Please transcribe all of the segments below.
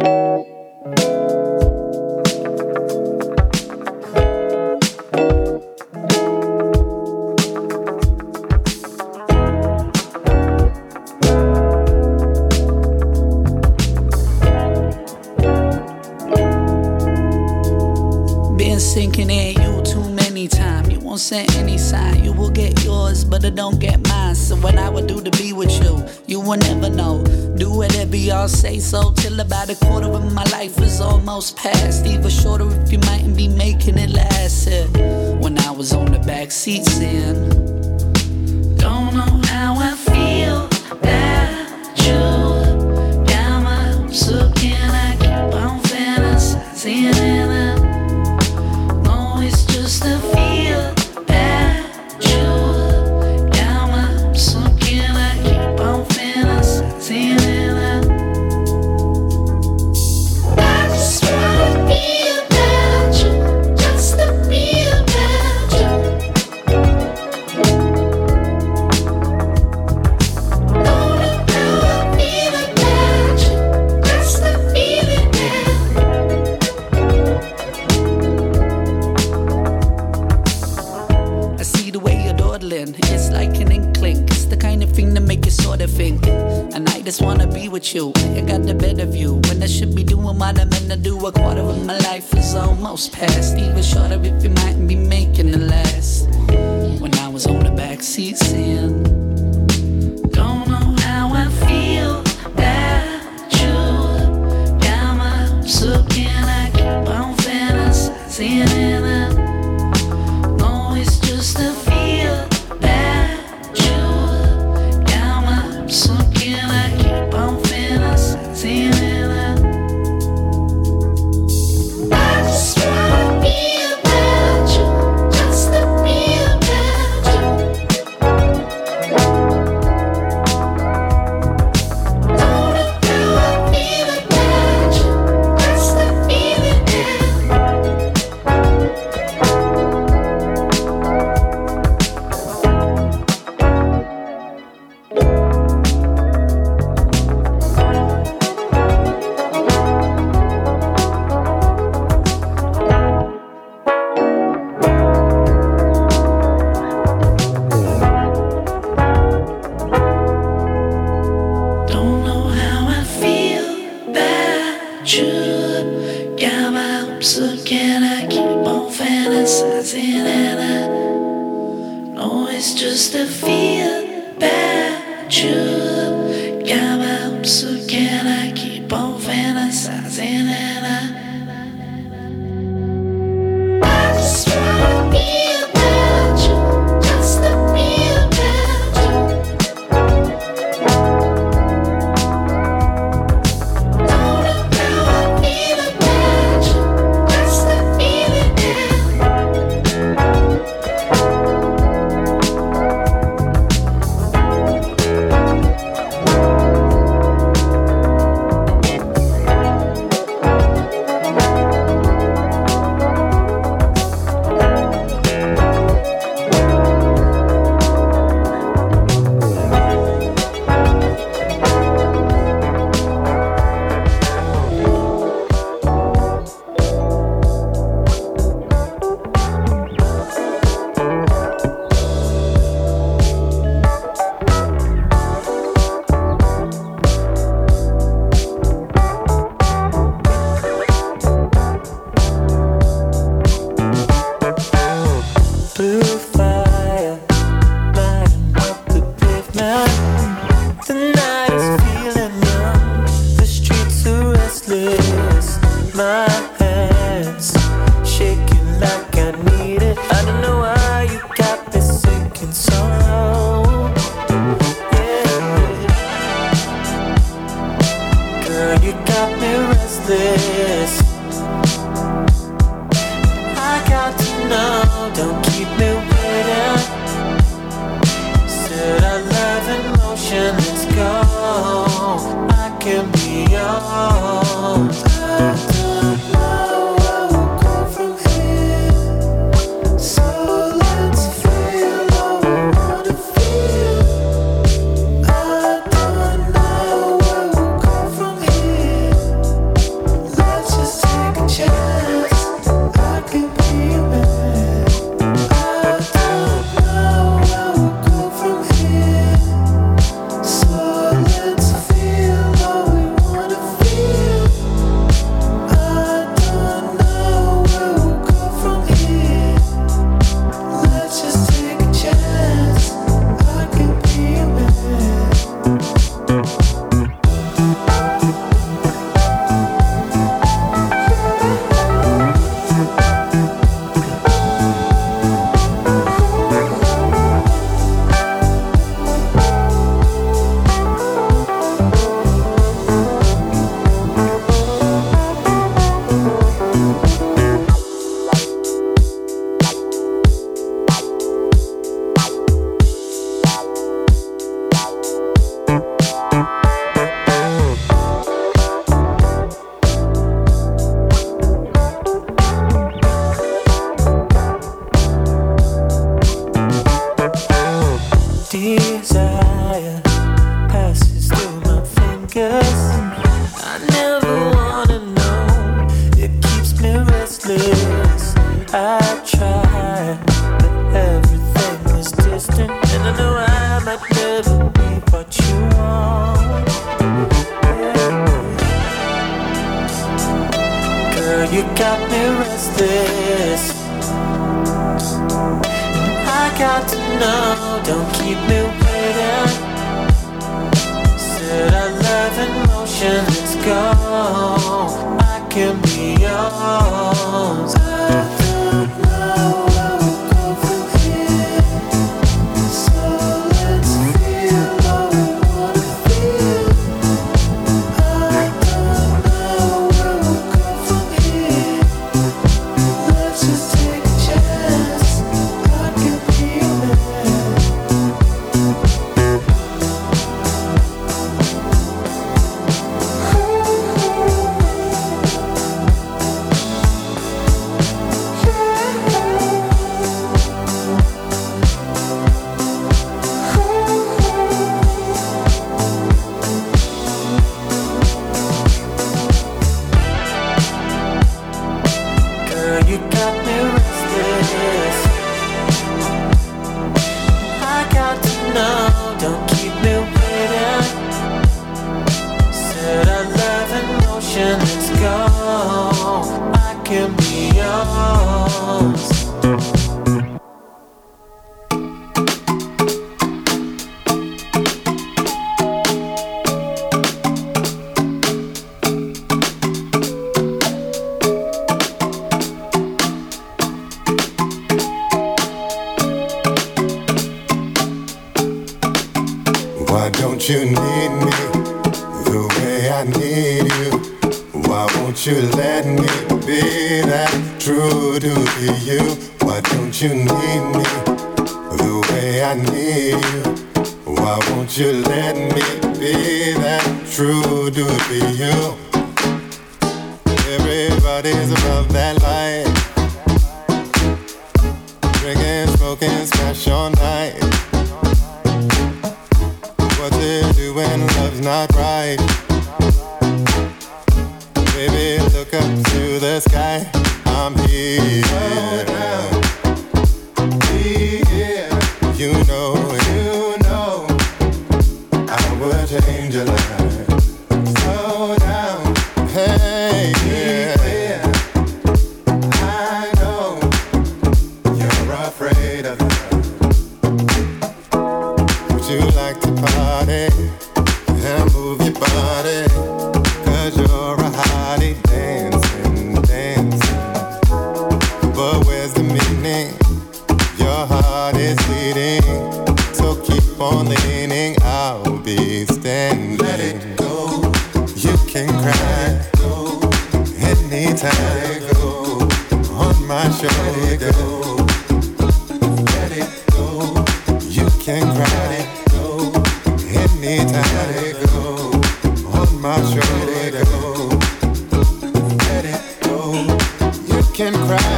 Been sinking in you too many times. You won't send any sign. You will get yours, but I don't get mine. So what I would do to be with you, you will never know. Do whatever you say so about a quarter of my life was almost past.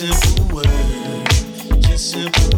simple words, just simple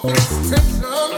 temptation.